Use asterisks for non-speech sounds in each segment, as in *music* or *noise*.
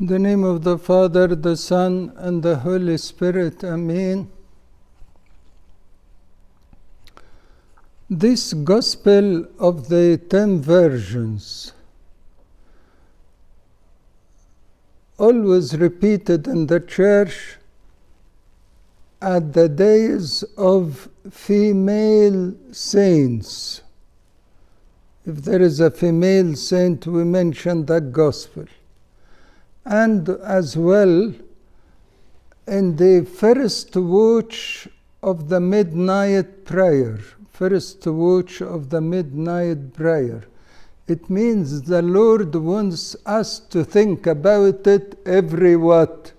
In the name of the Father, the Son, and the Holy Spirit, Amen. This Gospel of the Ten Virgins, always repeated in the church at the days of female saints. If there is a female saint, we mention that Gospel and as well in the first watch of the midnight prayer. First watch of the midnight prayer. It means the Lord wants us to think about it every what?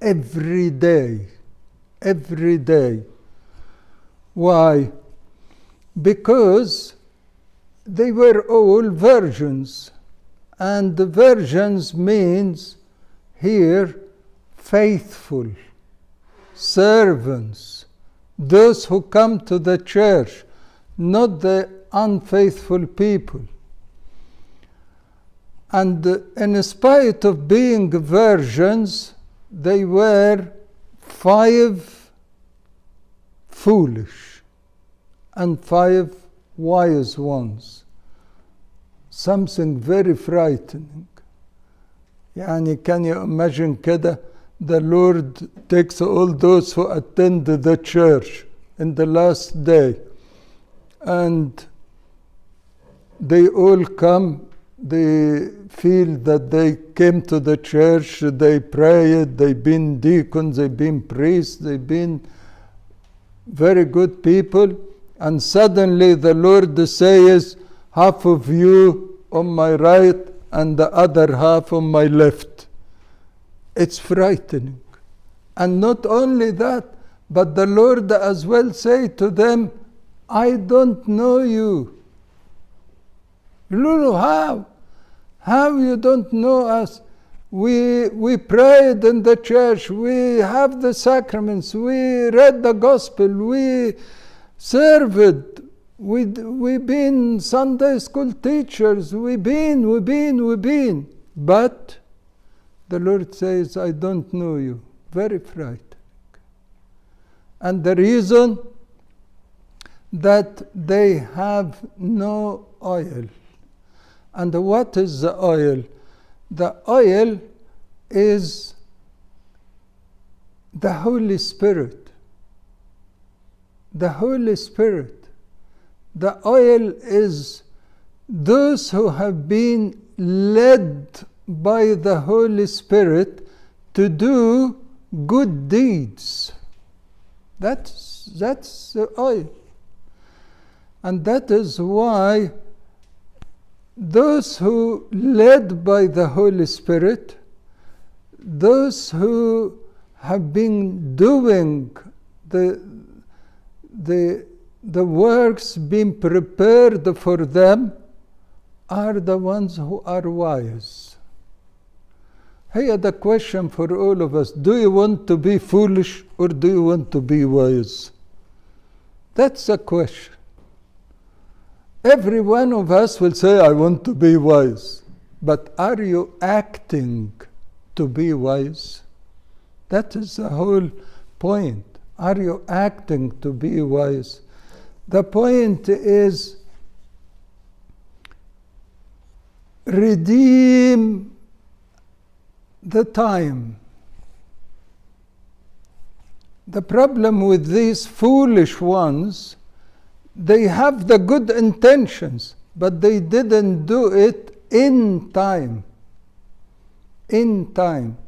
Every day. Every day. Why? Because they were all virgins and the virgins means here faithful servants those who come to the church not the unfaithful people. And in spite of being virgins they were five foolish and five wise ones something very frightening يعني can you imagine كده the Lord takes all those who attend the church in the last day and they all come they feel that they came to the church they prayed they've been deacons they've been priests they've been very good people and suddenly the Lord says half of you on my right and the other half on my left. It's frightening. And not only that, but the Lord as well say to them, I don't know you. Lulu, how? How you don't know us? We, we prayed in the church, we have the sacraments, we read the gospel, we served, we, we've been Sunday school teachers, we've been, we've been, we've been. But the Lord says, I don't know you. Very frightening. And the reason that they have no oil. And what is the oil? The oil is the Holy Spirit. The Holy Spirit. The oil is those who have been led by the Holy Spirit to do good deeds. That's, that's the oil. And that is why those who led by the Holy Spirit, those who have been doing the, the the works being prepared for them are the ones who are wise. Here, the question for all of us do you want to be foolish or do you want to be wise? That's the question. Every one of us will say, I want to be wise. But are you acting to be wise? That is the whole point. Are you acting to be wise? The point is redeem the time. The problem with these foolish ones, they have the good intentions, but they didn't do it in time. In time.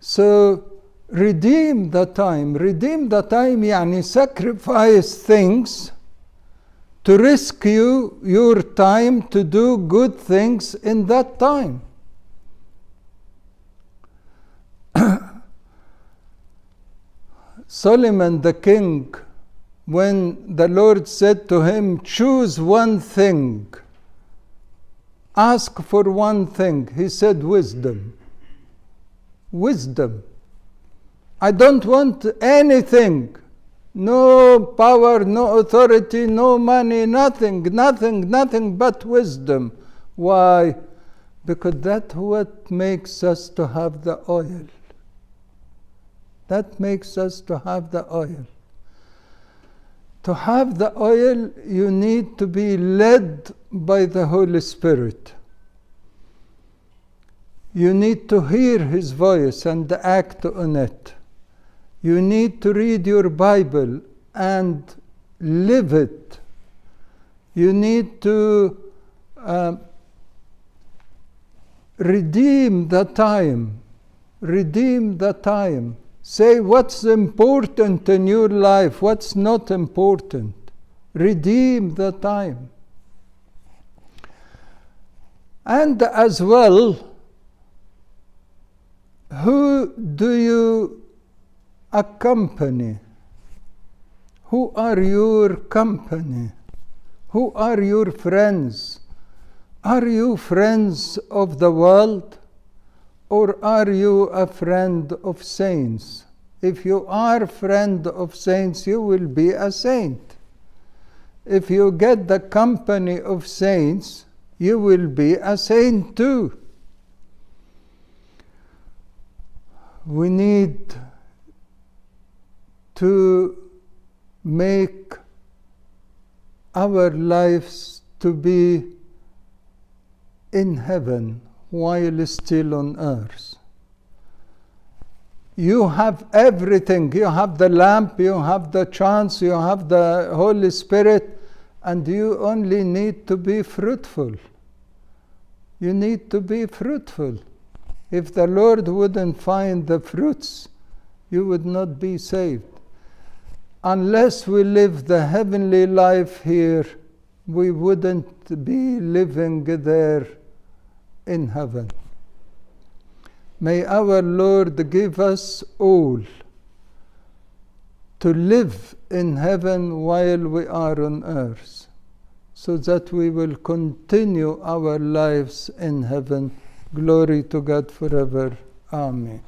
So redeem the time. Redeem the time, yani sacrifice things to rescue your time to do good things in that time. *coughs* Solomon the king when the Lord said to him choose one thing. Ask for one thing. He said wisdom. Wisdom. I don't want anything. No power, no authority, no money, nothing, nothing, nothing but wisdom. Why? because that's what makes us to have the oil. That makes us to have the oil. To have the oil, you need to be led by the Holy Spirit. You need to hear His voice and act on it. You need to read your Bible and live it. You need to uh, redeem the time. Redeem the time. Say what's important in your life, what's not important. Redeem the time. And as well, who do you accompany? Who are your company? Who are your friends? Are you friends of the world or are you a friend of saints? If you are friend of saints, you will be a saint. If you get the company of saints, you will be a saint too. We need to make our lives to be in heaven while still on earth. You have everything. You have the lamp, you have the chance, you have the Holy Spirit, and you only need to be fruitful. You need to be fruitful. If the Lord wouldn't find the fruits, you would not be saved. Unless we live the heavenly life here, we wouldn't be living there in heaven. May our Lord give us all to live in heaven while we are on earth, so that we will continue our lives in heaven. Glory to God forever. Amen.